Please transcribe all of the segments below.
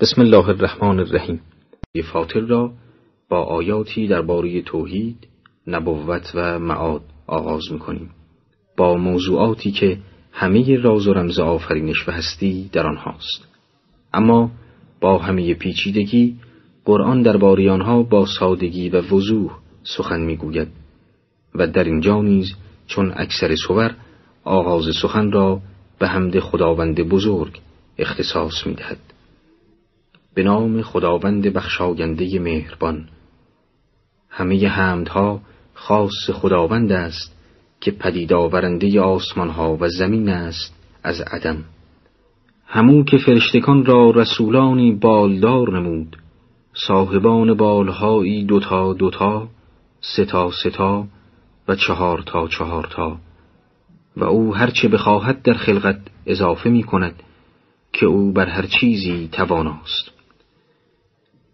بسم الله الرحمن الرحیم فاطر را با آیاتی درباره توحید، نبوت و معاد آغاز می‌کنیم. با موضوعاتی که همه راز و رمز آفرینش و هستی در آنهاست اما با همه پیچیدگی قرآن درباره آنها با سادگی و وضوح سخن می‌گوید. و در اینجا نیز چون اکثر صور آغاز سخن را به حمد خداوند بزرگ اختصاص می‌دهد. به نام خداوند بخشاینده مهربان. همه حمدها خاص خداوند است که پدید آورنده آسمانها و زمین است از عدم. همو که فرشتگان را رسولانی بالدار نمود صاحبان بالهایی دوتا دوتا ستا ستا و چهار تا چهار تا. و او هرچه بخواهد در خلقت اضافه می کند که او بر هر چیزی تواناست.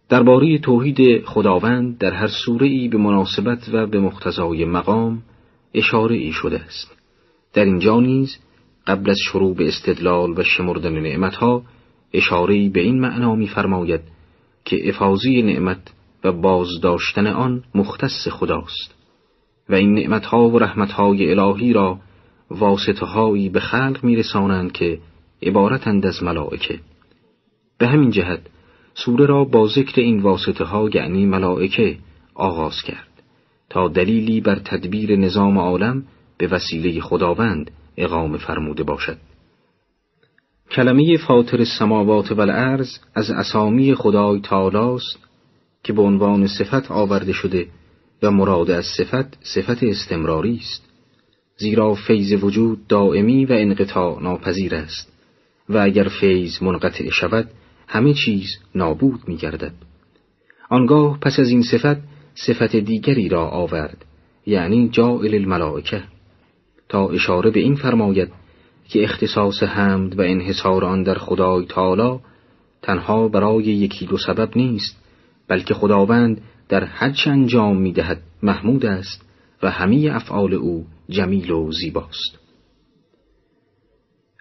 درباره توحید خداوند در هر سوره ای به مناسبت و به مقتضای مقام اشاره ای شده است. در اینجا نیز قبل از شروع به استدلال و شمردن نعمتها اشاره به این معنا می‌فرماید که افاضی نعمت و بازداشتن آن مختص خداست و این نعمتها و رحمتهای الهی را واسطههایی به خلق میرسانند که عبارتند از ملائکه. به همین جهت سوره را با ذکر این واسطه ها یعنی ملائکه آغاز کرد تا دلیلی بر تدبیر نظام عالم به وسیله خداوند اقام فرموده باشد. کلمه فاطر السماوات و الارض از اسامی خدای تالاست که به عنوان صفت آورده شده و مراد از صفت صفت استمراری است. زیرا فیض وجود دائمی و انقطاع ناپذیر است و اگر فیض منقطع شود همه چیز نابود می گردد. آنگاه پس از این صفت صفت دیگری را آورد یعنی جائل الملائکه تا اشاره به این فرماید که اختصاص حمد و انحصار آن در خدای تعالی تنها برای یکی دو سبب نیست بلکه خداوند در هرچه انجام می دهد محمود است و همه افعال او جمیل و زیباست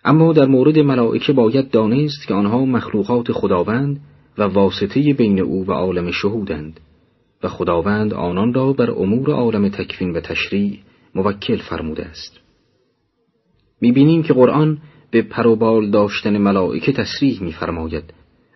اما در مورد ملائکه باید دانست که آنها مخلوقات خداوند و واسطه بین او و عالم شهودند و خداوند آنان را بر امور عالم تکوین و تشریع موکل فرموده است. می‌بینیم که قرآن به پروبال داشتن ملائکه تصریح میفرماید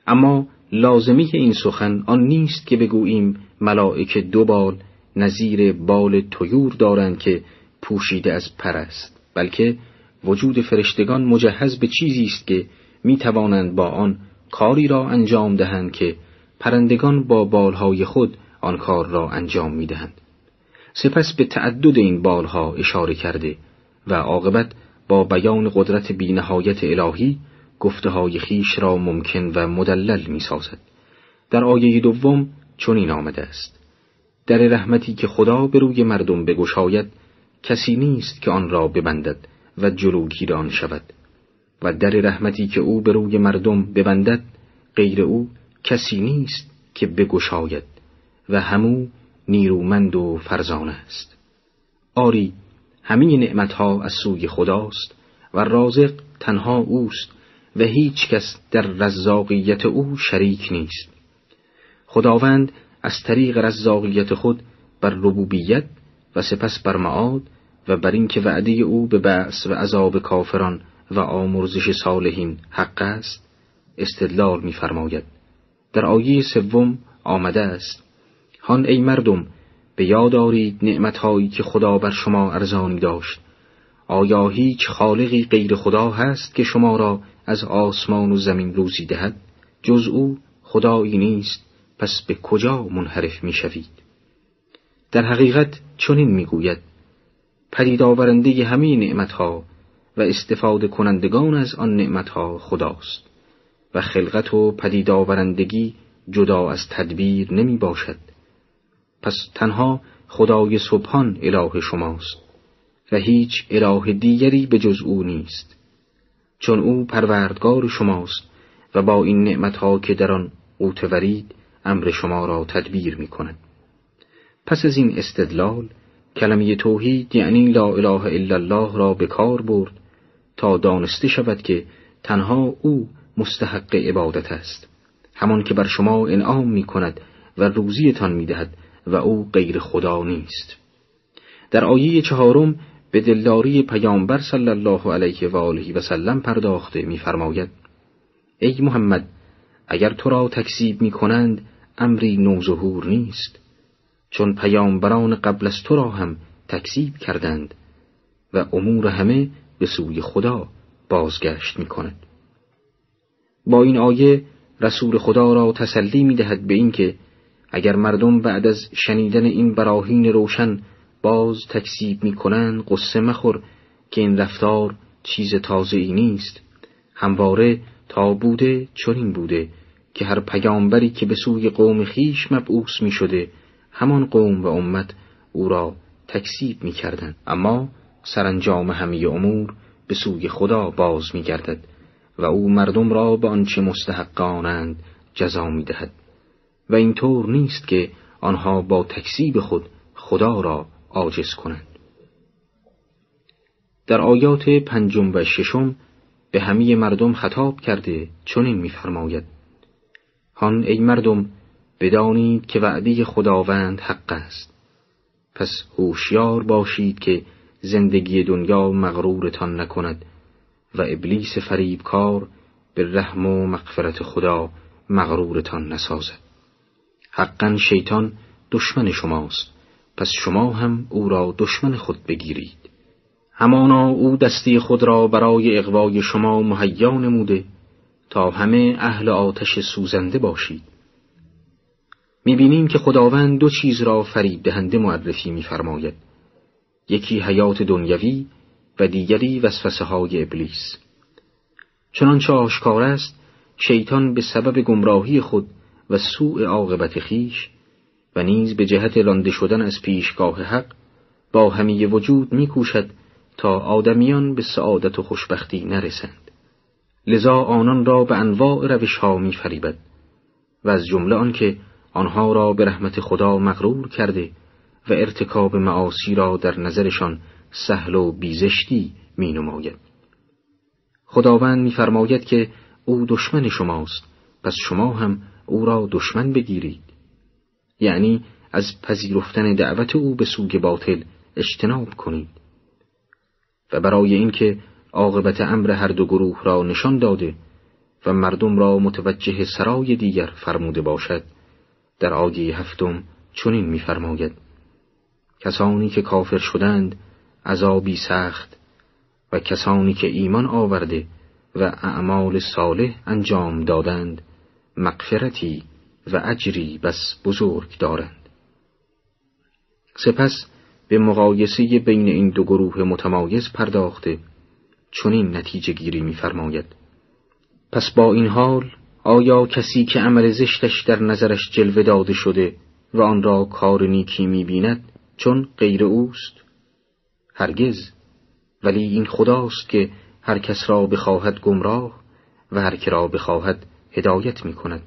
اما لازمی این سخن آن نیست که بگوییم ملائکه دو بال نظیر بال تویور دارند که پوشیده از پر است بلکه وجود فرشتگان مجهز به چیزی است که می توانند با آن کاری را انجام دهند که پرندگان با بالهای خود آن کار را انجام می دهند. سپس به تعدد این بالها اشاره کرده و عاقبت با بیان قدرت بینهایت الهی گفته های خیش را ممکن و مدلل می سازد. در آیه دوم چنین آمده است در رحمتی که خدا به روی مردم بگشاید کسی نیست که آن را ببندد و جلوگیر آن شود و در رحمتی که او به روی مردم ببندد غیر او کسی نیست که بگشاید و همو نیرومند و فرزانه است. آری همه نعمتها از سوی خداست و رازق تنها اوست و هیچ کس در رزاقیت او شریک نیست. خداوند از طریق رزاقیت خود بر ربوبیت و سپس بر معاد و بر اینکه وعده او به بعث و عذاب کافران و آمرزش صالحین حق است استدلال می‌فرماید. در آیه سوم آمده است هان ای مردم به یاد آرید نعمتهایی که خدا بر شما ارزانی داشت. آیا هیچ خالقی غیر خدا هست که شما را از آسمان و زمین روزی دهد؟ جز او خدایی نیست پس به کجا منحرف می‌شوید؟ در حقیقت چنین می‌گوید. پدید آورنده همه نعمتها و استفاده کنندگان از آن نعمتها خداست و خلقت و پدید آورندگی جدا از تدبیر نمی باشد پس تنها خدای سبحان اله شماست و هیچ اله دیگری به جز او نیست چون او پروردگار شماست و با این نعمتها که در آن اوتورید امر شما را تدبیر می کند. پس از این استدلال کلمه توحید یعنی لا اله الا الله را به کار برد تا دانسته شود که تنها او مستحق عبادت است. همان که بر شما انعام می کند و روزیتان می دهد و او غیر خدا نیست. در آیه چهارم به دلداری پیامبر صلی الله علیه و آله و سلم پرداخته میفرماید ای محمد اگر تو را تکذیب می کنند امری نوظهور نیست. چون پیامبران قبل از تو را هم تکذیب کردند و امور همه به سوی خدا بازگشت می کند. با این آیه رسول خدا را تسلی می دهد به اینکه اگر مردم بعد از شنیدن این براهین روشن باز تکذیب می کنند قصه مخور که این رفتار چیز تازه ای نیست همواره تا بوده چنین بوده که هر پیامبری که به سوی قوم خیش مبعوث می شده همان قوم و امت او را تکذیب می کردن. اما سرانجام همه امور به سوی خدا باز می گردد و او مردم را به آنچه مستحقانند جزا می دهد و اینطور نیست که آنها با تکذیب خود خدا را عاجز کنند. در آیات پنجم و ششم به همه مردم خطاب کرده چنین می‌فرماید. هان ای مردم بدانید که وعده خداوند حق است. پس هوشیار باشید که زندگی دنیا مغرورتان نکند و ابلیس فریبکار به رحم و مغفرت خدا مغرورتان نسازد. حقا شیطان دشمن شماست پس شما هم او را دشمن خود بگیرید. همانا او دستی خود را برای اقوای شما مهیا نموده تا همه اهل آتش سوزنده باشید. می‌بینیم که خداوند دو چیز را فریب دهنده معرفی میفرماید. یکی حیات دنیوی و دیگری وسوسه های ابلیس. چنانچه آشکار است شیطان به سبب گمراهی خود و سوء عاقبت خیش و نیز به جهت رانده شدن از پیشگاه حق با همه وجود میکوشد تا آدمیان به سعادت و خوشبختی نرسند. لذا آنان را به انواع روش ها می فریبد و از جمله آنکه آنها را به رحمت خدا مغرور کرده و ارتکاب معاصی را در نظرشان سهل و بیزشتی می نماید. خداوند میفرماید که او دشمن شماست پس شما هم او را دشمن بگیرید یعنی از پذیرفتن دعوت او به سوگ باطل اجتناب کنید و برای اینکه عاقبت امر هر دو گروه را نشان داده و مردم را متوجه سرای دیگر فرموده باشد در آیه هفتم چنین می‌فرماید. کسانی که کافر شدند عذابی سخت و کسانی که ایمان آورده و اعمال صالح انجام دادند مغفرتی و اجری بس بزرگ دارند. سپس به مقایسه بین این دو گروه متمایز پرداخته چنین نتیجه گیری می‌فرماید. پس با این حال آیا کسی که عمل زشتش در نظرش جلوه داده شده و آن را کار نیکی می‌بیند چون غیر اوست؟ هرگز. ولی این خداست که هر کس را بخواهد گمراه و هر که را بخواهد هدایت می کند.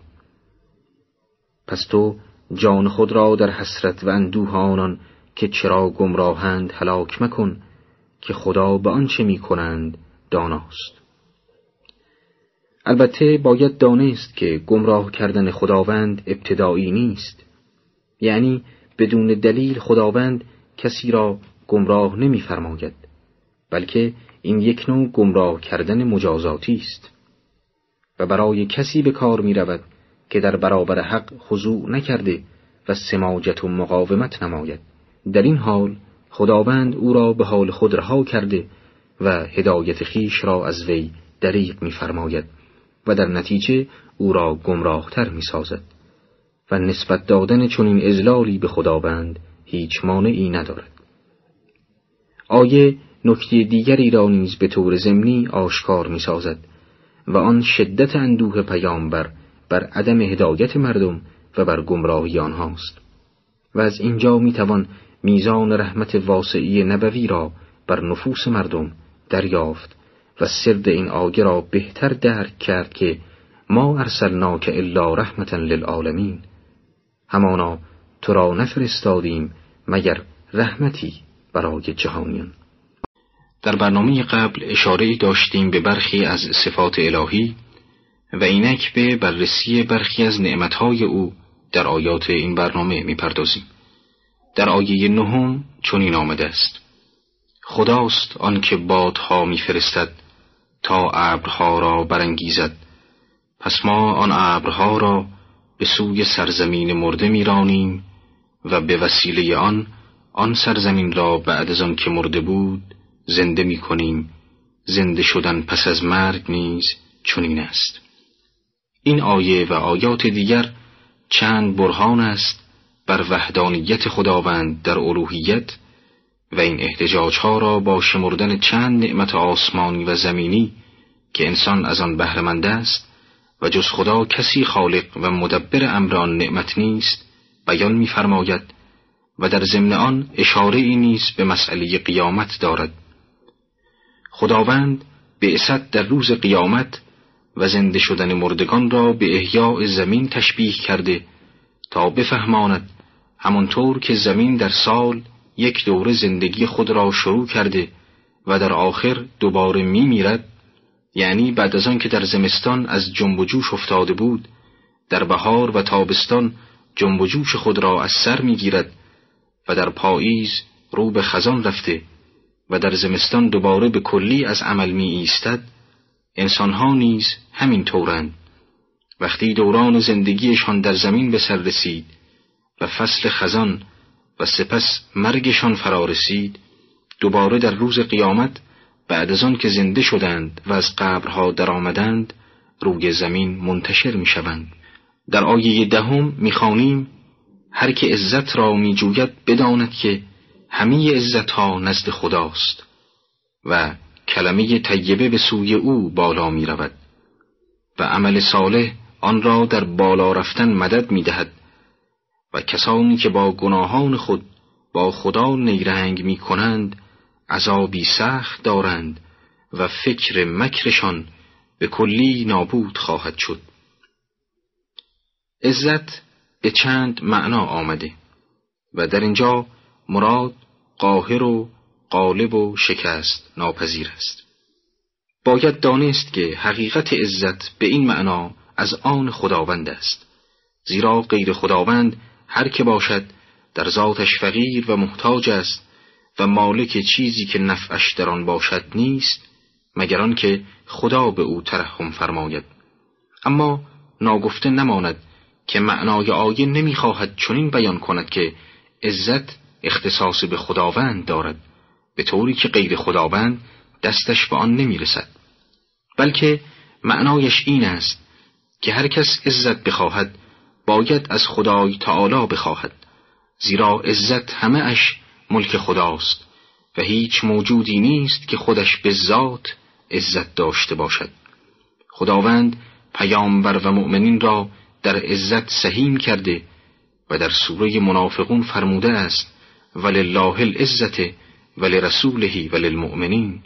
پس تو جان خود را در حسرت و اندوه آنان که چرا گمراهند هلاک مکن که خدا به آنچه می کنند داناست. البته باید دانست که گمراه کردن خداوند ابتدایی نیست. یعنی بدون دلیل خداوند کسی را گمراه نمیفرماید بلکه این یک نوع گمراه کردن مجازاتی است. و برای کسی به کار می رود که در برابر حق خضوع نکرده و سماجت و مقاومت نماید. در این حال خداوند او را به حال خود رها کرده و هدایت خیش را از وی دریق می‌فرماید. و در نتیجه او را گمراهتر می‌سازد. و نسبت دادن چنین ازلالی به خداوند هیچ مانعی ندارد. آیه نکته دیگری را نیز به طور ضمنی آشکار می‌سازد و آن شدت اندوه پیامبر بر عدم هدایت مردم و بر گمراهی آنهاست. و از اینجا می‌توان میزان رحمت واسعی نبوی را بر نفوس مردم دریافت و سرد این آیه را بهتر درک کرد که ما ارسلناک الا رحمتا للعالمین. همانا تو را نفرستادیم مگر رحمتی برای جهانیان. در برنامه قبل اشاره داشتیم به برخی از صفات الهی و اینک به بررسی برخی از نعمتهای او در آیات این برنامه می‌پردازیم. در آیه نهم چنین آمده است. خداست آنکه بادها میفرستد تا ابرها را برانگیزد. پس ما آن ابرها را به سوی سرزمین مرده میرانیم و به وسیله آن آن سرزمین را بعد از آن که مرده بود زنده می کنیم زنده شدن پس از مرگ نیز چنین است. این آیه و آیات دیگر چند برهان است بر وحدانیت خداوند در الوهیت و این احتجاج ها را با شمردن چند نعمت آسمانی و زمینی که انسان از آن بهرهمند است و جز خدا کسی خالق و مدبر امران نعمت نیست بیان می‌فرماید و در ضمن آن اشاره ای نیز به مسئله قیامت دارد. خداوند به اسد در روز قیامت و زنده شدن مردگان را به احیاء زمین تشبیه کرده تا بفهماند همانطور که زمین در سال یک دوره زندگی خود را شروع کرده و در آخر دوباره می میرد یعنی بعد از آن که در زمستان از جنب و جوش افتاده بود در بهار و تابستان جنب و جوش خود را از سر می‌گیرد و در پاییز رو به خزان رفته و در زمستان دوباره به کلی از عمل می ایستد انسانها نیز همین طورند. وقتی دوران زندگیشان در زمین به سر رسید و فصل خزان و سپس مرگشان فرا رسید دوباره در روز قیامت بعد از آن که زنده شدند و از قبرها درآمدند روی زمین منتشر می شوند. در آیه دهم می‌خوانیم هر که عزت را میجوید بداند که همه عزت ها نزد خداست و کلمه طیبه به سوی او بالا می رود و عمل صالح آن را در بالا رفتن مدد می دهد و کسانی که با گناهان خود با خدا نیرنگ می کنند عذابی سخت دارند و فکر مکرشان به کلی نابود خواهد شد. عزت به چند معنا آمده و در اینجا مراد قاهر و قالب و شکست ناپذیر است. باید دانست که حقیقت عزت به این معنا از آن خداوند است زیرا غیر خداوند هر که باشد در ذاتش فقیر و محتاج است و مالک چیزی که نفعش در آن باشد نیست مگر آنکه خدا به او ترحم فرماید. اما ناگفته نماند که معنای آیه نمی‌خواهد چنین بیان کند که عزت اختصاص به خداوند دارد به طوری که غیر خداوند دستش به آن نمی‌رسد. بلکه معنایش این است که هر کس عزت بخواهد باید از خدای تعالی بخواهد زیرا عزت همه اش ملک خداست و هیچ موجودی نیست که خودش به ذات عزت داشته باشد. خداوند پیامبر و مؤمنین را در عزت سهیم کرده و در سوره منافقون فرموده است ولله العزت ولرسوله وللمؤمنین.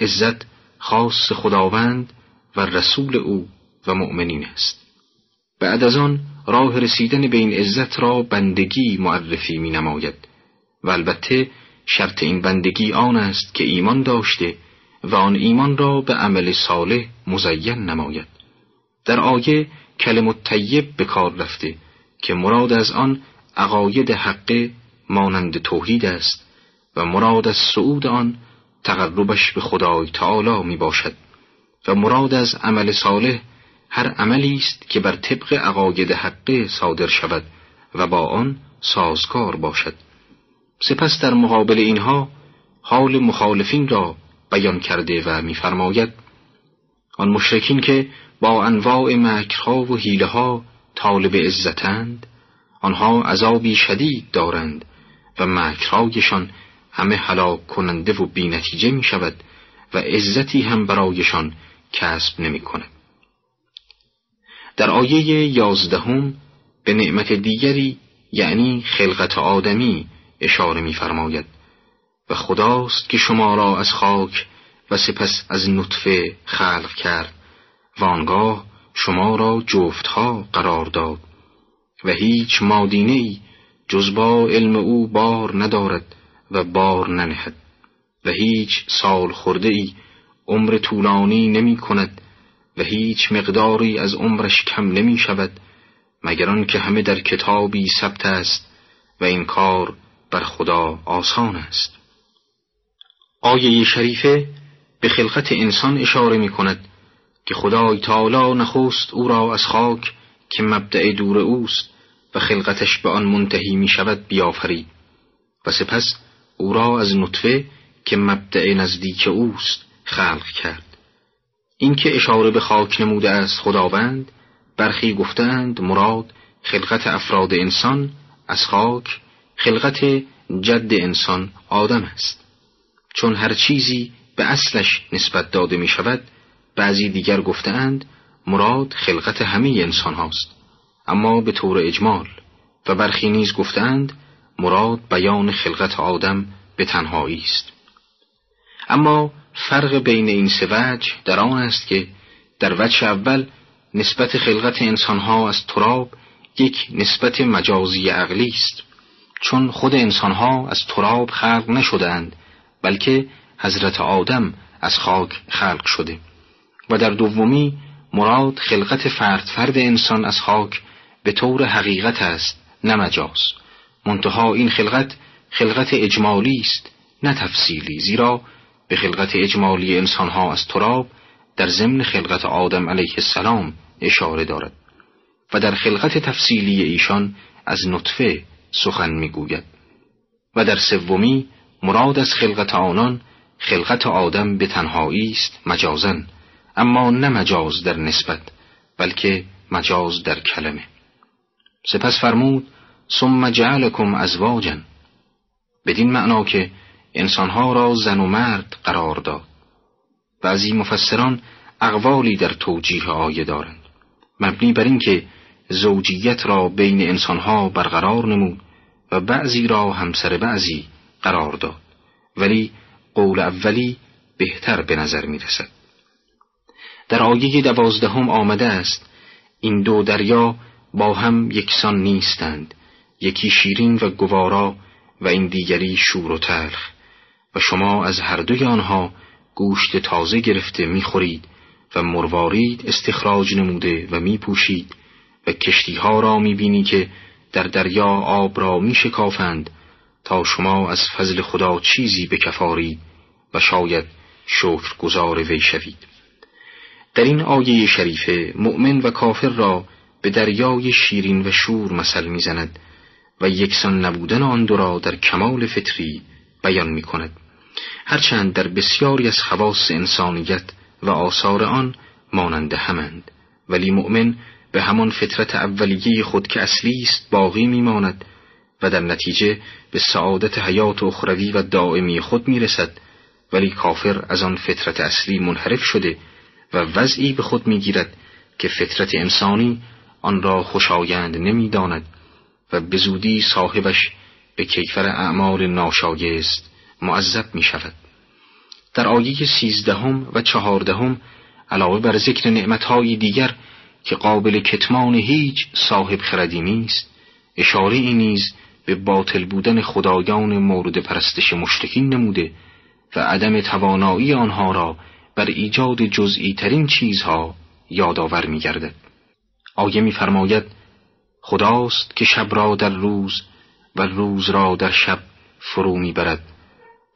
عزت خاص خداوند و رسول او و مؤمنین است. بعد از آن راه رسیدن به این عزت را بندگی معرفی می نماید و البته شرط این بندگی آن است که ایمان داشته و آن ایمان را به عمل صالح مزین نماید. در آیه کلم طیب به کار رفته که مراد از آن عقاید حقه مانند توحید است و مراد از صعود آن تقربش به خدای تعالی می باشد و مراد از عمل صالح هر عملی است که بر طبق عقاید حقه صادر شود و با آن سازگار باشد سپس در مقابل اینها حال مخالفین را بیان کرده و می‌فرماید آن مشرکین که با انواع مکرها و حیله ها طالب عزتند آنها عذابی شدید دارند و مکرهایشان همه هلاک کننده و بینتیجه می شود و عزتی هم برایشان کسب نمی کند. در آیه یازدهم به نعمت دیگری یعنی خلقت آدمی اشاره می‌فرماید. و خداست که شما را از خاک و سپس از نطفه خلق کرد و آنگاه شما را جفتها قرار داد. و هیچ مادینه ای جز با علم او بار ندارد و بار ننهد. و هیچ سال خورده ای عمر طولانی نمی کند و هیچ مقداری از عمرش کم نمی شود مگر که همه در کتابی ثبت است و این کار بر خدا آسان است. آیه شریفه به خلقت انسان اشاره می کند که خدای تعالی نخست او را از خاک که مبدع دور اوست و خلقتش به آن منتهی می شود بیافرید و سپس او را از نطفه که مبدع نزدیک اوست خلق کرد. این که اشاره به خاک نموده است خداوند برخی گفتند مراد خلقت افراد انسان از خاک خلقت جد انسان آدم است. چون هر چیزی به اصلش نسبت داده می شود بعضی دیگر گفتند مراد خلقت همه انسان هاست. اما به طور اجمال و برخی نیز گفتند مراد بیان خلقت آدم به تنهایی است. اما فرق بین این سه وجه در آن است که در وجه اول نسبت خلقت انسانها از تراب یک نسبت مجازی عقلی است. چون خود انسانها از تراب خلق نشدند بلکه حضرت آدم از خاک خلق شده. و در دومی مراد خلقت فرد فرد انسان از خاک به طور حقیقت است نه مجاز. منتها این خلقت خلقت اجمالی است نه تفصیلی زیرا به خلقت اجمالی انسانها از تراب در ضمن خلقت آدم علیه السلام اشاره دارد و در خلقت تفصیلی ایشان از نطفه سخن می‌گوید و در سومی مراد از خلقت آنان خلقت آدم به تنهایی است مجازن اما نه مجاز در نسبت بلکه مجاز در کلمه. سپس فرمود ثم جعلکم ازواجا. بدین معنا که انسانها را زن و مرد قرار داد بعضی مفسران اقوالی در توجیه آیه دارند. مبنی بر اینکه زوجیت را بین انسانها برقرار نمود و بعضی را همسر بعضی قرار داد. ولی قول اولی بهتر به نظر می رسد. در آیه دوازدهم آمده است این دو دریا با هم یکسان نیستند یکی شیرین و گوارا و این دیگری شور و تلخ. و شما از هر دوی آنها گوشت تازه گرفته می‌خورید و مروارید استخراج نموده و میپوشید و کشتیها را می‌بینی که در دریا آب را میشکافند تا شما از فضل خدا چیزی بکفارید و شاید شکر گذار وی شوید. در این آیه شریفه مؤمن و کافر را به دریای شیرین و شور مثل می‌زند و یکسان نبودن آن دو را در کمال فطری بیان می کند هرچند در بسیاری از خواص انسانیت و آثار آن مانند همند ولی مؤمن به همان فطرت اولیه خود که اصلی است باقی میماند و در نتیجه به سعادت حیات اخروی و دائمی خود می‌رسد ولی کافر از آن فطرت اصلی منحرف شده و وضعی به خود می‌گیرد که فطرت انسانی آن را خوشایند نمی‌داند و به زودی صاحبش به کیفر اعمال ناشایست معذب می شود. در آیه سیزدهم و چهاردهم علاوه بر ذکر نعمتهای دیگر که قابل کتمان هیچ صاحب خردی نیست اشاره ای نیز به باطل بودن خدایان مورد پرستش مشرکین نموده و عدم توانایی آنها را بر ایجاد جزئی ترین چیزها یادآور می گردد. آیه میفرماید خداست که شب را در روز و روز را در شب فرو می‌برد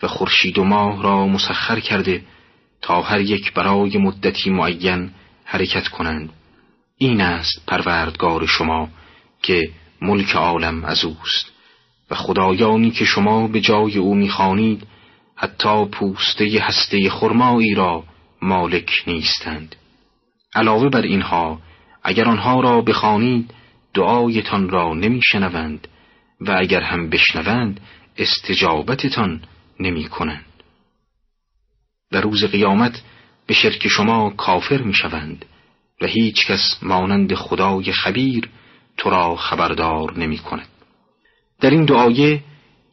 و خورشید و ماه را مسخر کرده تا هر یک برای مدتی معین حرکت کنند. این است پروردگار شما که ملک عالم از اوست و خدایانی که شما به جای او می‌خوانید حتی پوسته هسته خرمایی را مالک نیستند. علاوه بر اینها اگر آنها را بخوانید دعایتان را نمیشنوند و اگر هم بشنوند استجابتتان نمی کنند. در روز قیامت به شرک شما کافر می شوند و هیچ کس مانند خدای خبیر تو را خبردار نمی کند. در این دعایه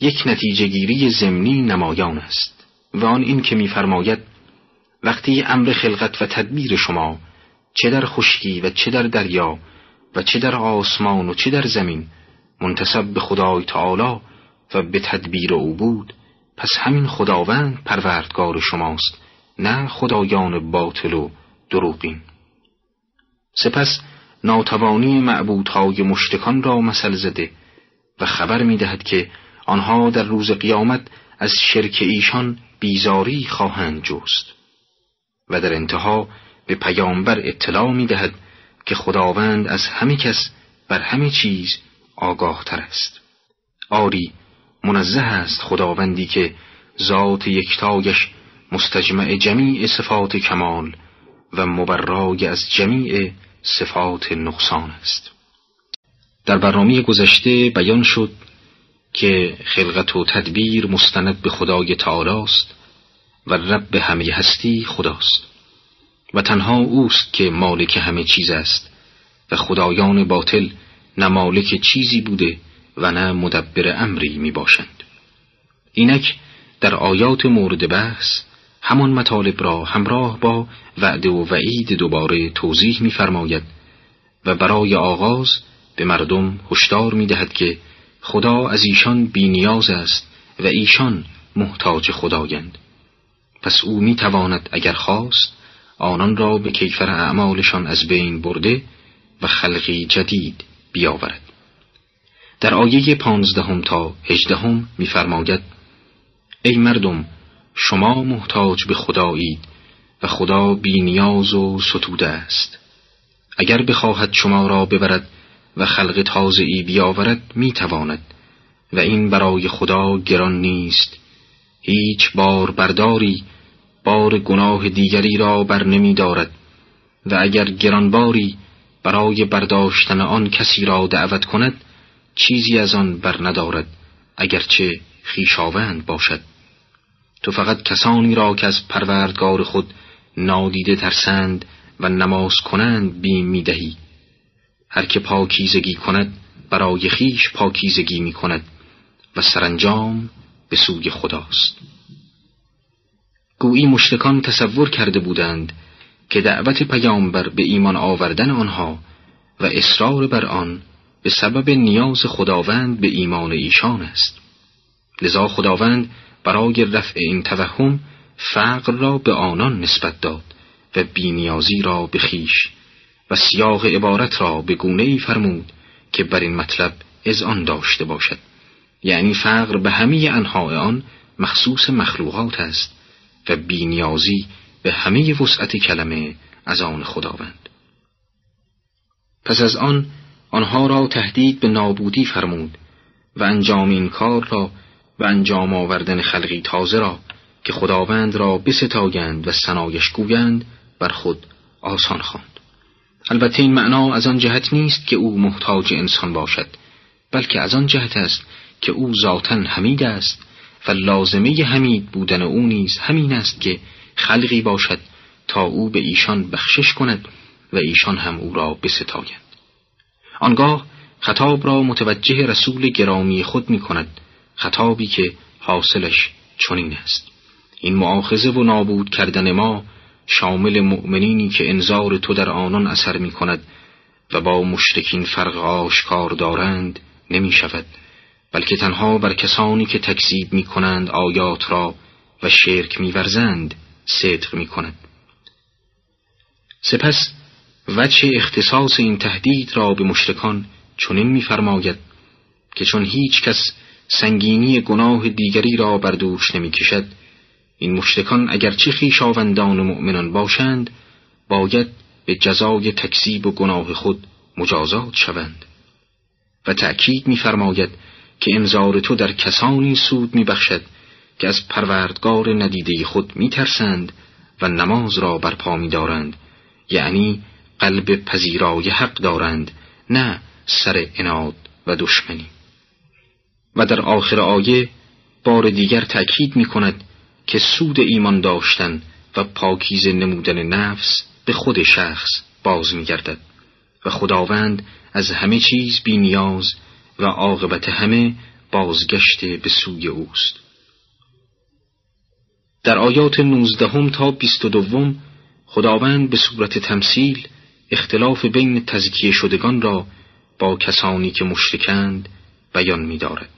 یک نتیجه گیری زمینی نمایان است و آن این که میفرماید وقتی امر خلقت و تدبیر شما چه در خشکی و چه در دریا و چه در آسمان و چه در زمین منتصب به خدای تعالی و به تدبیر او بود. پس همین خداوند پروردگار شماست نه خدایان باطل و دروغین. سپس ناتوانی معبودهای مشتکان را مثل زده و خبر می دهد که آنها در روز قیامت از شرک ایشان بیزاری خواهند جست و در انتها به پیامبر اطلاع می دهد که خداوند از همه کس بر همه چیز آگاه تر است. آری منزه است خداوندی که ذات یکتایش مستجمع جمیع صفات کمال و مبرای از جمیع صفات نقصان است. در برنامه گذشته بیان شد که خلقت و تدبیر مستند به خدای تعالی است و رب همه هستی خداست و تنها اوست که مالک همه چیز است و خدایان باطل نه مالک چیزی بوده و نه مدبر امری می باشند. اینک در آیات مورد بحث همان مطالب را همراه با وعده و وعید دوباره توضیح می‌فرماید و برای آغاز به مردم هشدار می‌دهد که خدا از ایشان بینیاز است و ایشان محتاج خدایند. پس او می‌تواند اگر خواست آنان را به کیفر اعمالشان از بین برده و خلقی جدید بیاورد. در آیه پانزدهم تا هجدهم میفرماید ای مردم شما محتاج به خدایید و خدا بینیاز و ستوده است. اگر بخواهد شما را ببرد و خلق تازه ای بیاورد می‌تواند و این برای خدا گران نیست. هیچ بار برداری بار گناه دیگری را بر نمی دارد و اگر گرانباری برای برداشتن آن کسی را دعوت کند چیزی از آن بر ندارد اگرچه خیشاوند باشد. تو فقط کسانی را که از پروردگار خود نادیده ترسند و نماز کنند بیم می‌دهی. هر که پاکیزگی کند برای خیش پاکیزگی می کند و سرانجام به سوی خداست. گویی مشتکان تصور کرده بودند که دعوت پیامبر به ایمان آوردن آنها و اصرار بر آن به سبب نیاز خداوند به ایمان ایشان است. لذا خداوند برای رفع این توهم فقر را به آنان نسبت داد و بینیازی را به خیش و سیاق عبارت را به گونه ای فرمود که بر این مطلب از آن داشته باشد. یعنی فقر به همه انهای آن مخصوص مخلوقات است و بینیازی به همه وسعت کلمه از آن خداوند پس از آن آنها را تهدید به نابودی فرمود و انجام این کار را و انجام آوردن خلقی تازه را که خداوند را بستایند و سنایش گویند بر خود آسان خواند. البته این معنا از آن جهت نیست که او محتاج انسان باشد بلکه از آن جهت است که او ذاتا حمید است و لازمه حمید بودن او نیز همین است که خلقی باشد تا او به ایشان بخشش کند و ایشان هم او را بستایند. آنگاه خطاب را متوجه رسول گرامی خود می کند. خطابی که حاصلش چنین است. این معاخزه و نابود کردن ما شامل مؤمنینی که انظار تو در آنان اثر می کند و با مشتکین فرق آشکار دارند نمی شود بلکه تنها بر کسانی که تکذیب می کنند آیات را و شرک می ورزند صدق می کند سپس وجه اختصاص این تهدید را به مشتکان چنین می‌فرماید که چون هیچ کس سنگینی گناه دیگری را بر دوش نمی کشد این مشتکان اگرچه خیشاوندان و مؤمنان باشند باید به جزای تکذیب و گناه خود مجازات شوند. و تأکید می‌فرماید که انذار تو در کسانی سود میبخشد که از پروردگار ندیده خود میترسند و نماز را برپا میدارند. یعنی قلب پذیرای حق دارند نه سر اناد و دشمنی. و در آخر آیه بار دیگر تأکید می کند که سود ایمان داشتن و پاکیز نمودن نفس به خود شخص باز می گردد و خداوند از همه چیز بی نیاز و عاقبت همه بازگشت به سوی اوست. در آیات نوزدهم تا بیست و دوم خداوند به صورت تمثیل اختلاف بین تزکیه شدگان را با کسانی که مشتکند بیان می دارد.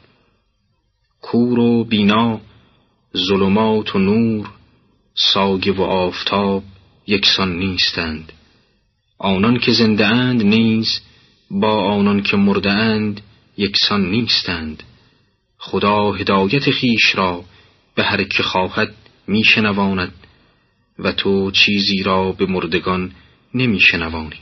کور و بینا ظلمات و نور ساگ و آفتاب یکسان نیستند آنان که زنده اند نیز با آنان که مرده اند یکسان نیستند خدا هدایت خیش را به هر که خواهد میشنواند و تو چیزی را به مردگان نمیشنوانی.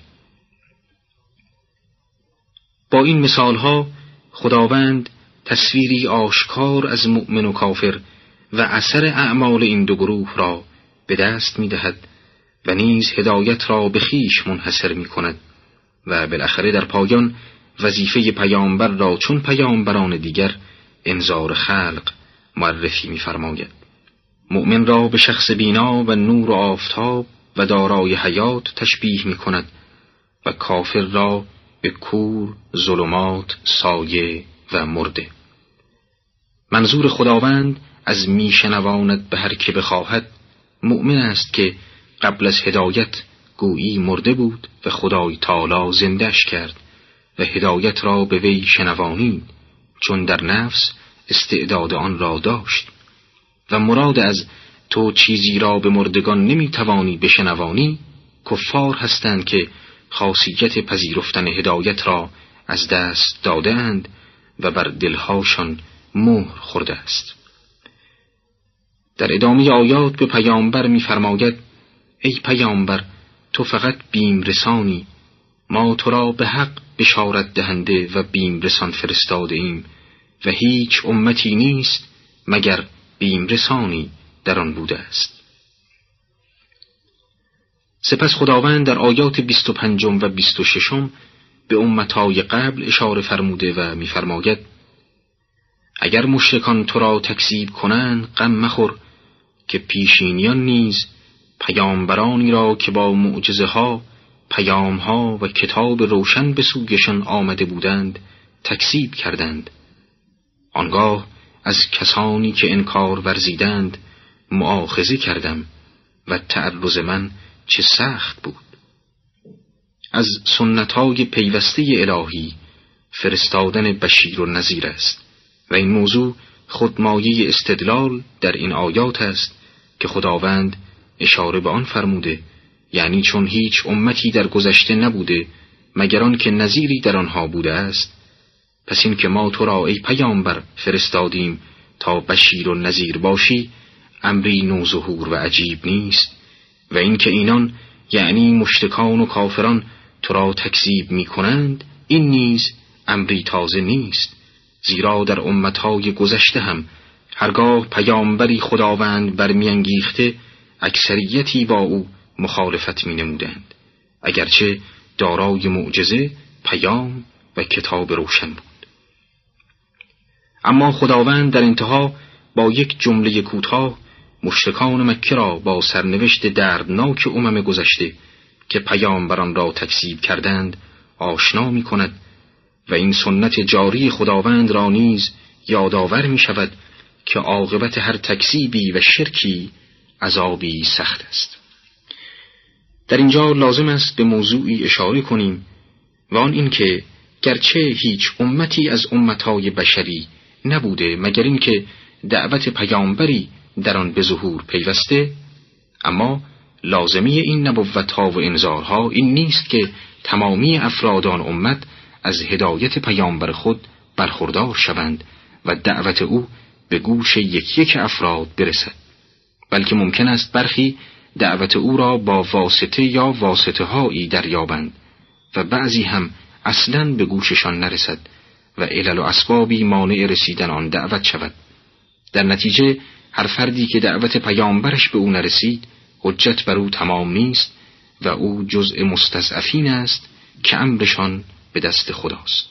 با این مثالها خداوند تصویری آشکار از مؤمن و کافر و اثر اعمال این دو گروه را به دست می دهد و نیز هدایت را به خیش منحصر می کند و بالاخره در پایان وظیفه پیامبر را چون پیامبران دیگر انذار خلق معرفی می‌فرماید. مؤمن را به شخص بینا و نور و آفتاب و دارای حیات تشبیه می کند و کافر را به کور، ظلمات، سایه و مرده. منظور خداوند از میشنواند به هر که بخواهد مؤمن است که قبل از هدایت گویی مرده بود و خدای تالا زندش کرد و هدایت را به وی شنوانید چون در نفس استعداد آن را داشت. و مراد از تو چیزی را به مردگان نمی‌توانی بشنوانی کفار هستند که خاصیت پذیرفتن هدایت را از دست داده اند و بر دلهاشان مهر خورده است. در ادامه آیات به پیامبر میفرماید ای پیامبر تو فقط بیم رسانی ما تو را به حق بشارت دهنده و بیم رسان فرستاده ایم و هیچ امتی نیست مگر بیم رسانی در آن بوده است. سپس خداوند در آیات 25 و 26 به امتهای قبل اشاره فرموده و میفرماید اگر مشرکان تو را تکذیب کنند غم مخور که پیشینیان نیز پیامبرانی را که با معجزه ها پیام ها و کتاب روشن به سویشان آمده بودند تکذیب کردند. آنگاه از کسانی که انکار ورزیدند معاخذه کردم و تعرض من چه سخت بود. از سنتهای پیوسته الهی فرستادن بشیر و نظیر است و این موضوع خودمایه استدلال در این آیات است که خداوند اشاره به آن فرموده یعنی چون هیچ امتی در گذشته نبوده مگر که نظیری در آنها بوده است پس این که ما تو را ای پیامبر فرستادیم تا بشیر و نظیر باشی امری نوظهور و عجیب نیست. و اینکه اینان یعنی مشتکان و کافران تو را تکذیب می کنند این نیز امری تازه نیست. زیرا در امتهای گذشته هم هرگاه پیامبری خداوند برمیانگیخته اکثریتی با او مخالفت می نمودند اگرچه دارای معجزه پیام و کتاب روشن بود. اما خداوند در انتها با یک جمله کوتاه مشرکان مکه را با سرنوشت دردناک امم گذشته که پیامبران را تکذیب کردند آشنا می کند و این سنت جاری خداوند را نیز یادآور می شود که عاقبت هر تکذیبی و شرکی عذابی سخت است. در اینجا لازم است به موضوعی اشاره کنیم و آن اینکه گرچه هیچ امتی از امتهای بشری نبوده مگر اینکه دعوت پیامبری در آن به ظهور پیوسته؟ اما لازمی این نبوتها و انذارها این نیست که تمامی افرادان امت از هدایت پیامبر خود برخوردار شوند و دعوت او به گوش یک یک افراد برسد. بلکه ممکن است برخی دعوت او را با واسطه یا واسطه هایی دریابند و بعضی هم اصلا به گوششان نرسد. و علل و اسبابی مانع رسیدن آن دعوت شود در نتیجه هر فردی که دعوت پیامبرش به او نرسید حجت بر او تمام نیست و او جزء مستضعفین است که امرشان به دست خداست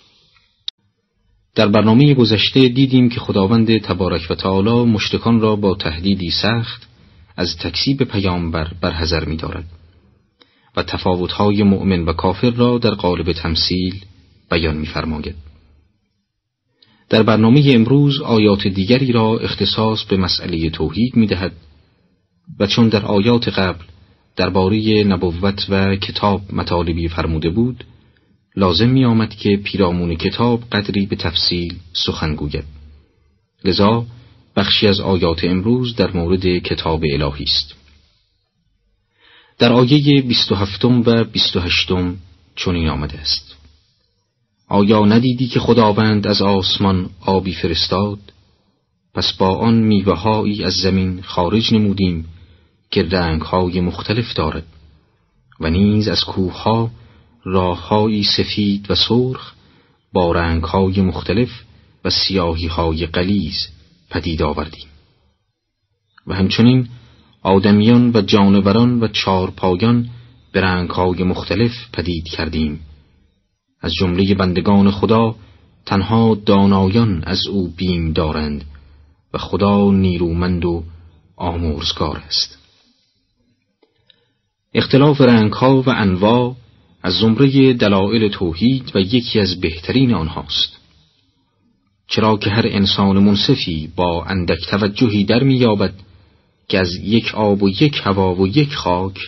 در برنامه گذشته دیدیم که خداوند تبارک و تعالی مشتکان را با تهدیدی سخت از تکسیب پیامبر برحضر می دارد و تفاوتهای مؤمن و کافر را در قالب تمثیل بیان می فرماید. در برنامه امروز آیات دیگری را اختصاص به مسئله توحید می دهد و چون در آیات قبل درباره نبوت و کتاب مطالبی فرموده بود لازم می آمد که پیرامون کتاب قدری به تفصیل سخن گوید. لذا بخشی از آیات امروز در مورد کتاب الهی است. در آیه 27 و 28 چنین آمده است. آیا ندیدی که خداوند از آسمان آبی فرستاد؟ پس با آن میوههایی از زمین خارج نمودیم که رنگهای مختلف دارد و نیز از کوهها راههایی سفید و سرخ با رنگهای مختلف و سیاهیهای قلیز پدید آوردیم. و همچنین آدمیان و جانوران و چارپایان به رنگهای مختلف پدید کردیم. از جمله بندگان خدا تنها دانایان از او بیم دارند و خدا نیرومند و آمرزگار است. اختلاف رنگها و انواع از زمره دلائل توحید و یکی از بهترین آنهاست. چرا که هر انسان منصفی با اندک توجهی در میابد که از یک آب و یک هوا و یک خاک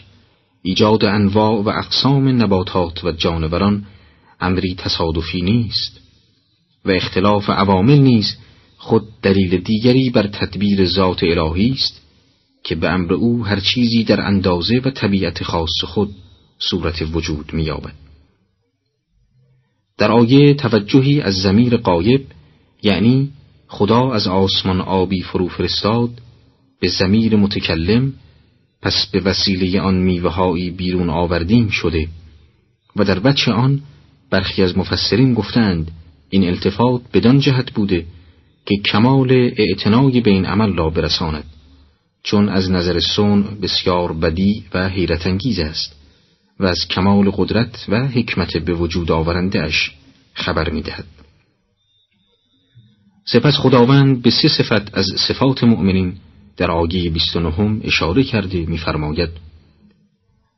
ایجاد انواع و اقسام نباتات و جانوران امری تصادفی نیست و اختلاف عوامل نیز خود دلیل دیگری بر تدبیر ذات الهی است که به امر او هر چیزی در اندازه و طبیعت خاص خود صورت وجود می‌یابد. در آیه توجهی از زمیر قایب یعنی خدا از آسمان آبی فرو فرستاد به زمیر متکلم پس به وسیله آن میوههایی بیرون آوردیم شده و در بچه آن برخی از مفسرین گفتند این التفات بدان جهت بوده که کمال اعتنای به این عمل را برساند چون از نظر سون بسیار بدی و حیرت انگیز است و از کمال قدرت و حکمت به وجود آورنده خبر می دهد. سپس خداوند به سه صفت از صفات مؤمنین در آیه 29 اشاره کرده می‌فرماید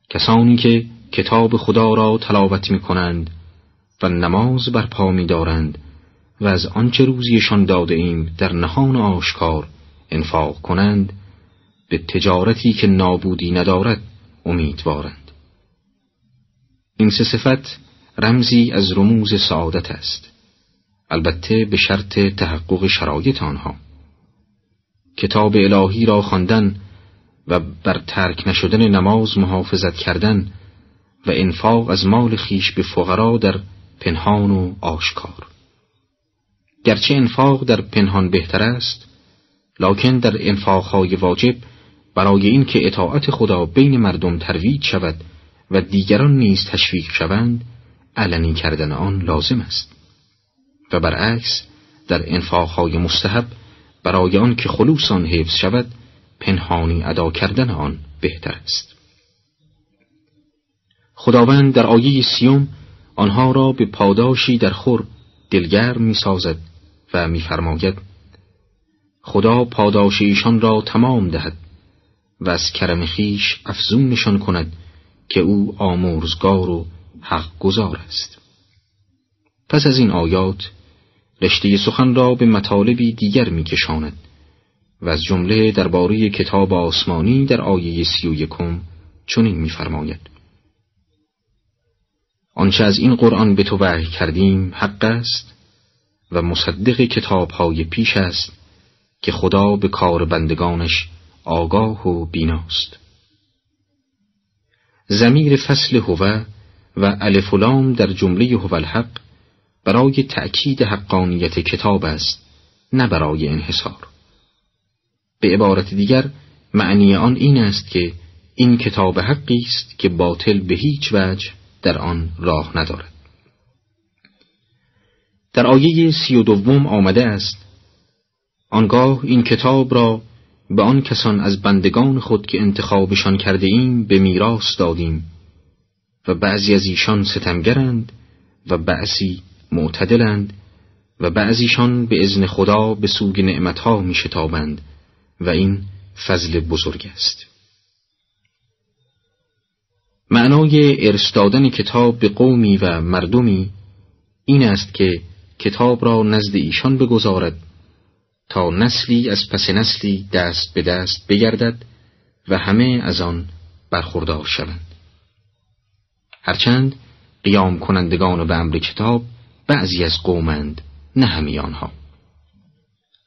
کسانی که کتاب خدا را تلاوت می کنند و نماز بر پا می دارند و از آنچه روزیشان داده ایم در نهان آشکار انفاق کنند به تجارتی که نابودی ندارد امیدوارند. این سه صفت رمزی از رموز سعادت است. البته به شرط تحقق شرایط آنها. کتاب الهی را خواندن و بر ترک نشدن نماز محافظت کردن و انفاق از مال خیش به فقرا در پنهان و آشکار. گرچه انفاق در پنهان بهتر است لکن در انفاقهای واجب برای اینکه اطاعت خدا بین مردم ترویج شود و دیگران نیز تشویق شوند علنی کردن آن لازم است. و برعکس در انفاقهای مستحب برای آن که خلوص آن حفظ شود پنهانی ادا کردن آن بهتر است. خداوند در آیه سیوم آنها را به پاداشی در خور دلگرم می سازد و میفرماید خدا پاداش ایشان را تمام دهد و از کرم خیش افزون نشان کند که او آمرزگار و حق گذار است. پس از این آیات رشته سخن را به مطالبی دیگر میکشاند و از جمله درباره کتاب آسمانی در آیه سی و یکم چنین میفرماید. آنچه از این قرآن به تو وحی کردیم حق است و مصدق کتاب های پیش است که خدا به کار بندگانش آگاه و بیناست. زمیر فصل هوه و الف در جمله هو الحق برای تأکید حقانیت کتاب است نه برای انحصار. به عبارت دیگر معنی آن این است که این کتاب حقی است که باطل به هیچ وجه در آن راه ندارد. در آیه سی و دوم آمده است آنگاه این کتاب را به آن کسان از بندگان خود که انتخابشان کرده ایم به میراث دادیم و بعضی از ایشان ستمگرند و بعضی معتدلند و بعضیشان به ازن خدا به سوگ نعمتها می شتابند و این فضل بزرگ است. معنای ارث دادن کتاب به قومی و مردمی این است که کتاب را نزد ایشان بگذارد تا نسلی از پس نسلی دست به دست بگردد و همه از آن برخوردار شوند. هرچند قیام کنندگان به امر کتاب بعضی از قومند نه همی آنها.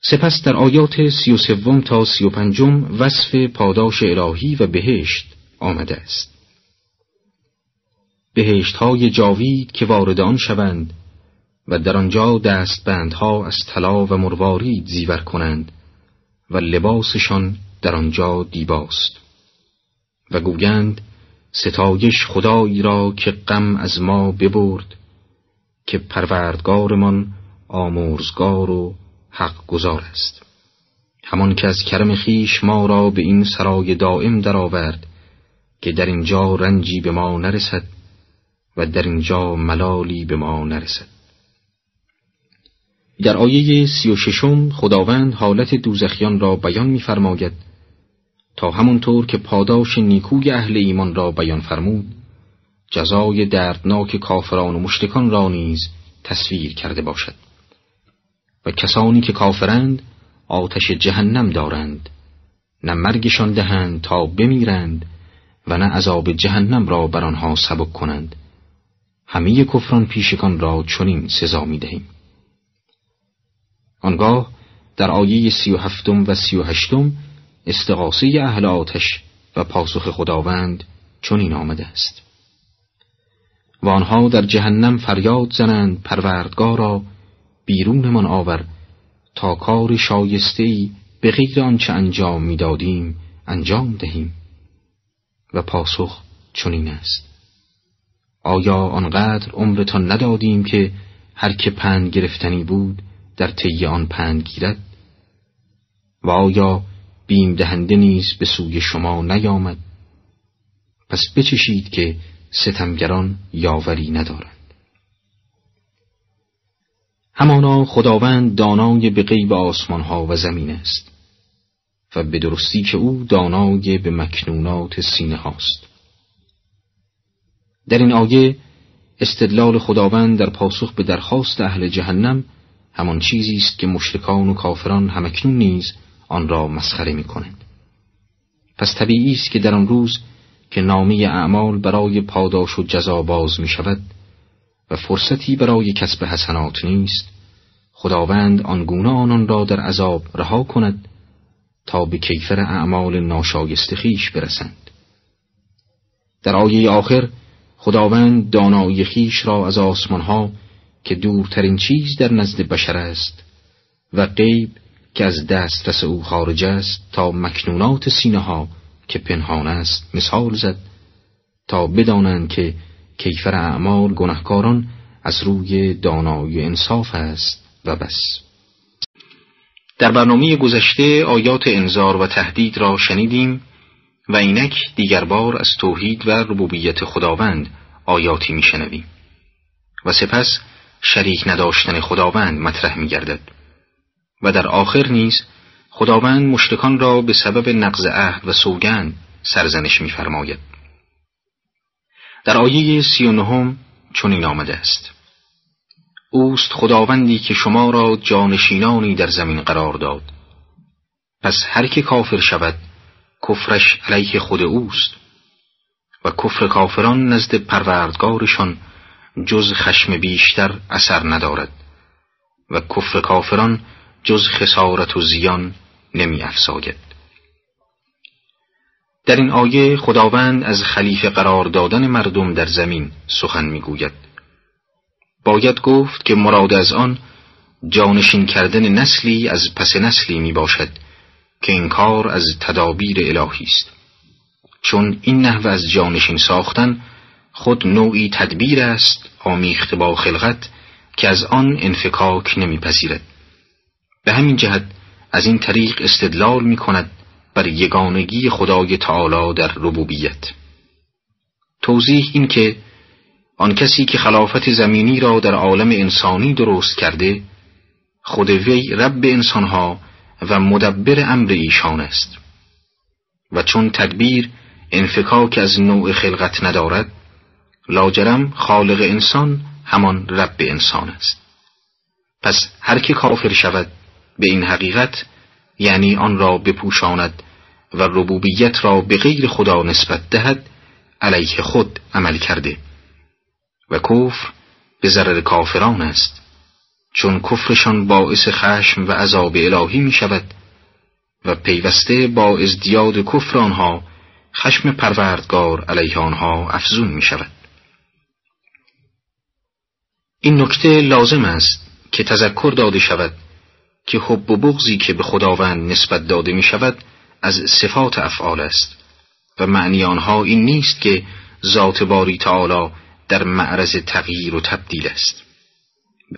سپس در آیات سی و سوم تا سی و پنجم وصف پاداش الهی و بهشت آمده است. بهشت های جاوید که وارد آن شوند و در آنجا دستبندها از طلا و مروارید زیور کنند و لباسشان در آنجا دیباست و گویند ستایش خدایی را که غم از ما ببرد که پروردگارمان آمرزگار و حق گذار است. همان که از کرم خیش ما را به این سرای دائم درآورد که در اینجا رنجی به ما نرسد و در اینجا ملالی به ما نرسد. در آیه سی و ششم خداوند حالت دوزخیان را بیان می‌فرماید تا همونطور که پاداش نیکوی اهل ایمان را بیان فرمود جزای دردناک کافران و مشتکان را نیز تصویر کرده باشد و کسانی که کافرند آتش جهنم دارند نه مرگشان دهند تا بمیرند و نه عذاب جهنم را بر آنها سبک کنند. همه کفران پیشکان را چنین سزا می دهیم آنگاه در آیه سی و هفتم و سی و هشتم استغاثه اهل آتش و پاسخ خداوند چنین آمده است. و آنها در جهنم فریاد زنند پروردگارا بیرونمان آور تا کار شایستهی به غیر آنچه انجام می‌دادیم انجام دهیم. و پاسخ چنین است. آیا آنقدر عمرتان ندادیم که هر که پند گرفتنی بود در طی آن پند گیرد؟ و آیا بیم دهنده نیز به سوی شما نیامد؟ پس بچشید که ستمگران یاوری ندارند. همانا خداوند دانای به غیب آسمان ها و زمین است و به درستی که او دانای به مکنونات سینه هاست. در این آیه استدلال خداوند در پاسخ به درخواست اهل جهنم همان چیزی است که مشرکان و کافران همکنون نیز آن را مسخره می کنند. پس طبیعی است که در آن روز که نامه اعمال برای پاداش و جزا باز می شود و فرصتی برای کسب حسنات نیست خداوند آنگونه آنان را در عذاب رها کند تا به کیفر اعمال ناشایست خیش برسند در آیه آخر خداوند دانایی خیش را از آسمانها که دورترین چیز در نزد بشر است و غیب که از دسترس او خارج است تا مکنونات سینه ها که پنهان است مثال زد تا بدانند که کیفر اعمال گناهکاران از روی دانایی انصاف است و بس. در برنامه گذشته آیات انذار و تهدید را شنیدیم و اینک دیگر بار از توحید و ربوبیت خداوند آیاتی میشنویم. و سپس شریک نداشتن خداوند مطرح می گردد و در آخر نیز خداوند مشتکان را به سبب نقض عهد و سوگند سرزنش می‌فرماید. در آیه سی و نهم چنین آمده است. اوست خداوندی که شما را جانشینانی در زمین قرار داد. پس هر که کافر شود کفرش علیه خود اوست و کفر کافران نزد پروردگارشان جز خشم بیشتر اثر ندارد و کفر کافران جز خسارت و زیان نمی افزاید. در این آیه خداوند از خلیفه قرار دادن مردم در زمین سخن می‌گوید. باید گفت که مراد از آن جانشین کردن نسلی از پس نسلی می باشد که این کار از تدابیر الهی است. چون این نحو از جانشین ساختن خود نوعی تدبیر است آمیخت با خلقت که از آن انفکاک نمیپذیرد. به همین جهت از این طریق استدلال می کند بر یگانگی خدای تعالی در ربوبیت. توضیح این که آن کسی که خلافت زمینی را در عالم انسانی درست کرده خود وی رب انسانها و مدبر امر ایشان است. و چون تدبیر انفکاک از نوع خلقت ندارد لاجرم خالق انسان همان رب انسان است. پس هر که کافر شود به این حقیقت یعنی آن را بپوشاند و ربوبیت را به غیر خدا نسبت دهد علیه خود عمل کرده و کفر به ضرر کافران است. چون کفرشان باعث خشم و عذاب الهی می شود و پیوسته با ازدیاد کفر آنها خشم پروردگار علیه آنها افزون می شود این نکته لازم است که تذکر داده شود که حب و بغضی که به خداوند نسبت داده می شود از صفات افعال است و معنی آنها این نیست که ذات باری تعالی در معرض تغییر و تبدیل است.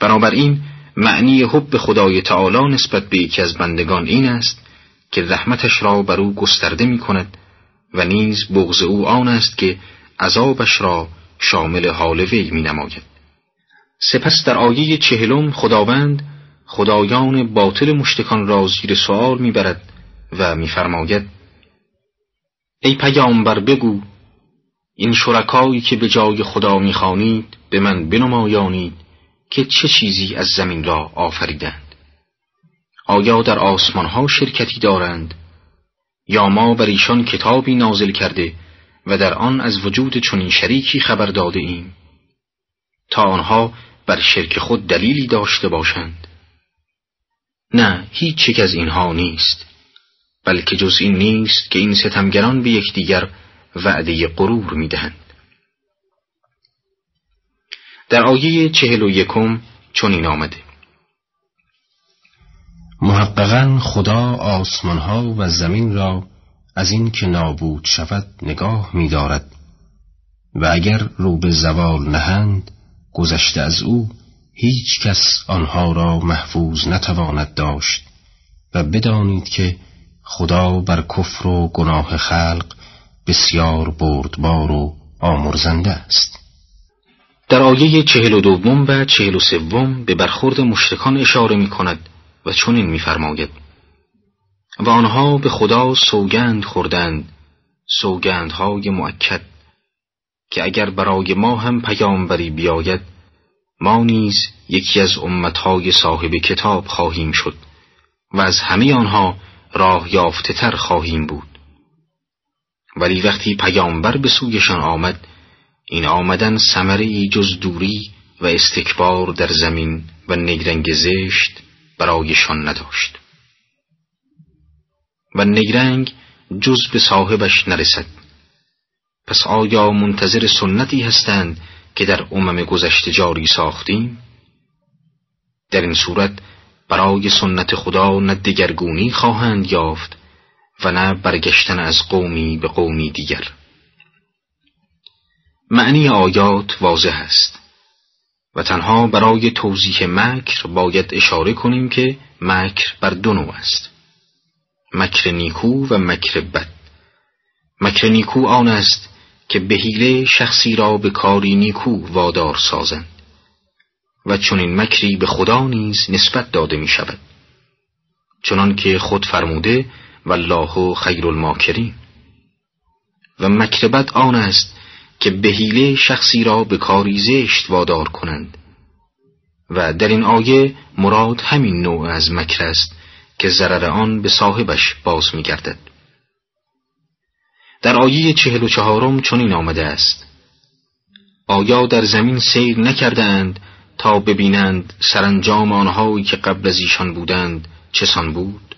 بنابراین معنی حب خدای تعالی نسبت به یکی از بندگان این است که رحمتش را بر او گسترده می کند و نیز بغض او آن است که عذابش را شامل حال وی می نماید. سپس در آیه چهلم خداوند خدایان باطل مشتکان را زیر سوال می‌برد و میفرماید ای پیامبر بگو این شرکایی که به جای خدا می‌خوانید به من بنمایانید که چه چیزی از زمین را آفریدند؟ آیا در آسمان ها شرکتی دارند؟ یا ما بر ایشان کتابی نازل کرده و در آن از وجود چنین شریکی خبر داده ایم؟ تا آنها بر شرک خود دلیلی داشته باشند؟ نه هیچ یک از اینها نیست بلکه جز این نیست که این ستمگران به یکدیگر وعده غرور می‌دهند. در آیه چهل و یکم چنین آمده. محققا خدا آسمانها و زمین را از این که نابود شود نگاه می دارد و اگر رو به زوال نهند گذشته از او هیچ کس آنها را محفوظ نتواند داشت و بدانید که خدا بر کفر و گناه خلق بسیار بردبار و آمرزنده است. در آیه چهل و دوم و چهل و سوم به برخورد مشتکان اشاره می کند و چنین میفرماید و آنها به خدا سوگند خوردند سوگندهای معکد که اگر برای ما هم پیامبری بیاید ما نیز یکی از امتهای صاحب کتاب خواهیم شد و از همه آنها راه یافته تر خواهیم بود. ولی وقتی پیامبر به سویشان آمد این آمدن ثمره جز دوری و استکبار در زمین و نگرنگ زشت برایشان نداشت. و نگرنگ جز به صاحبش نرسد. پس آیا منتظر سنتی هستند که در امم گذشته جاری ساختیم؟ در این صورت برای سنت خدا نه دگرگونی خواهند یافت و نه برگشتن از قومی به قومی دیگر. معنی آیات واضح است. و تنها برای توضیح مکر باید اشاره کنیم که مکر بر دو نوع است. مکر نیکو و مکر بد. مکر نیکو آن است که به حیله شخصی را به کاری نیکو وادار سازند و چون این مکری به خدا نیز نسبت داده می شود چنان که خود فرموده والله خیر الماکرین و مکر بد آن است که به حیله شخصی را به کاری زشت وادار کنند. و در این آیه مراد همین نوع از مکر است که ضرر آن به صاحبش باز می گردد. در آیه چهل و چهارم چنین آمده است. آیا در زمین سیر نکردند تا ببینند سرانجام آنهایی که قبل از ایشان بودند چسان بود؟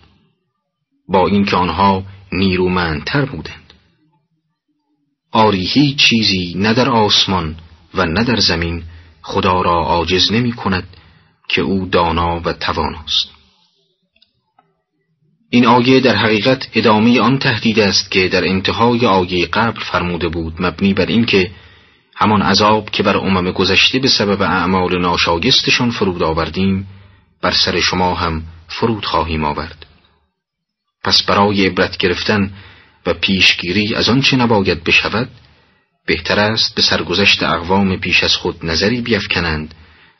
با اینکه آنها نیرومندتر بودند. آری هیچ چیزی نه در آسمان و نه در زمین خدا را عاجز نمی کند که او دانا و تواناست این آیه در حقیقت ادامه آن تهدید است که در انتهای آیه قبل فرموده بود مبنی بر اینکه همان عذاب که بر امم گذشته به سبب اعمال ناشایستشان فرود آوردیم بر سر شما هم فرود خواهیم آورد. پس برای عبرت گرفتن و پیشگیری از آنچه نباید بشود بهتر است به سرگذشت اقوام پیش از خود نظری بیفکنند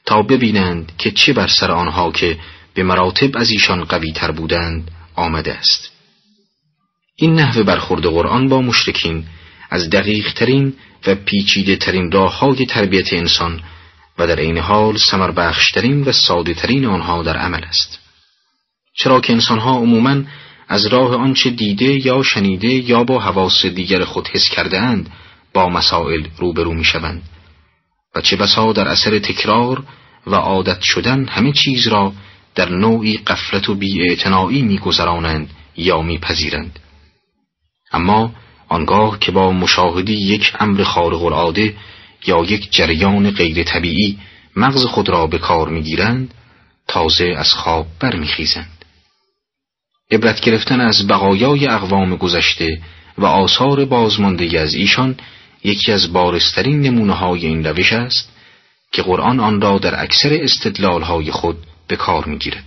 تا ببینند که چه بر سر آنها که به مراتب از ایشان قوی تر بودند آمده است. این نحوه برخورد قرآن با مشرکین از دقیق ترین و پیچیده ترین راه تربیت انسان و در این حال سمر بخشترین و ساده ترین آنها در عمل است. چرا که انسانها عموماً از راه آنچه دیده یا شنیده یا با حواس دیگر خود حس کرده اند با مسائل روبرو می شوند و چه بسا در اثر تکرار و عادت شدن همه چیز را در نوعی قفلت و بیاعتنایی میگذرانند یا میپذیرند. اما آنگاه که با مشاهدی یک امر خارق العاده یا یک جریان غیر طبیعی مغز خود را به کار می‌گیرند تازه از خواب برمیخیزند. عبرت گرفتن از بقایای اقوام گذشته و آثار بازمانده از ایشان یکی از بارسترین نمونه های این روش است که قرآن آن را در اکثر استدلال های خود به کار می‌گیرد.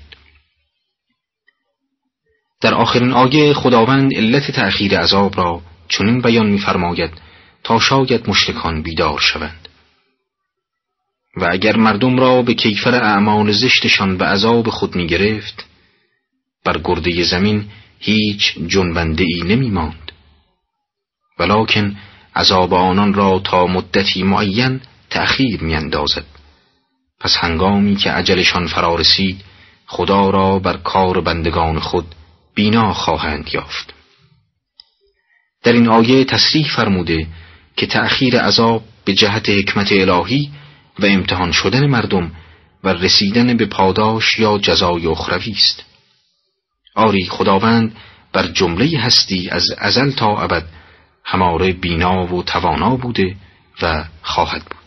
در آخرین آیه خداوند علت تأخیر عذاب را چنین بیان می‌فرماید تا شاید مشرکان بیدار شوند و اگر مردم را به کیفر اعمال زشتشان به عذاب خود می گرفت بر گرده زمین هیچ جنبنده ای نمی ماند ولیکن عذاب آنان را تا مدتی معین تأخیر می اندازد. پس هنگامی که عجلشان فرا رسید خدا را بر کار بندگان خود بینا خواهند یافت. در این آیه تصریح فرموده که تأخیر عذاب به جهت حکمت الهی و امتحان شدن مردم و رسیدن به پاداش یا جزای اخروی است. آری خداوند بر جمله هستی از ازل تا ابد. هماره بینا و توانا بوده و خواهد بود.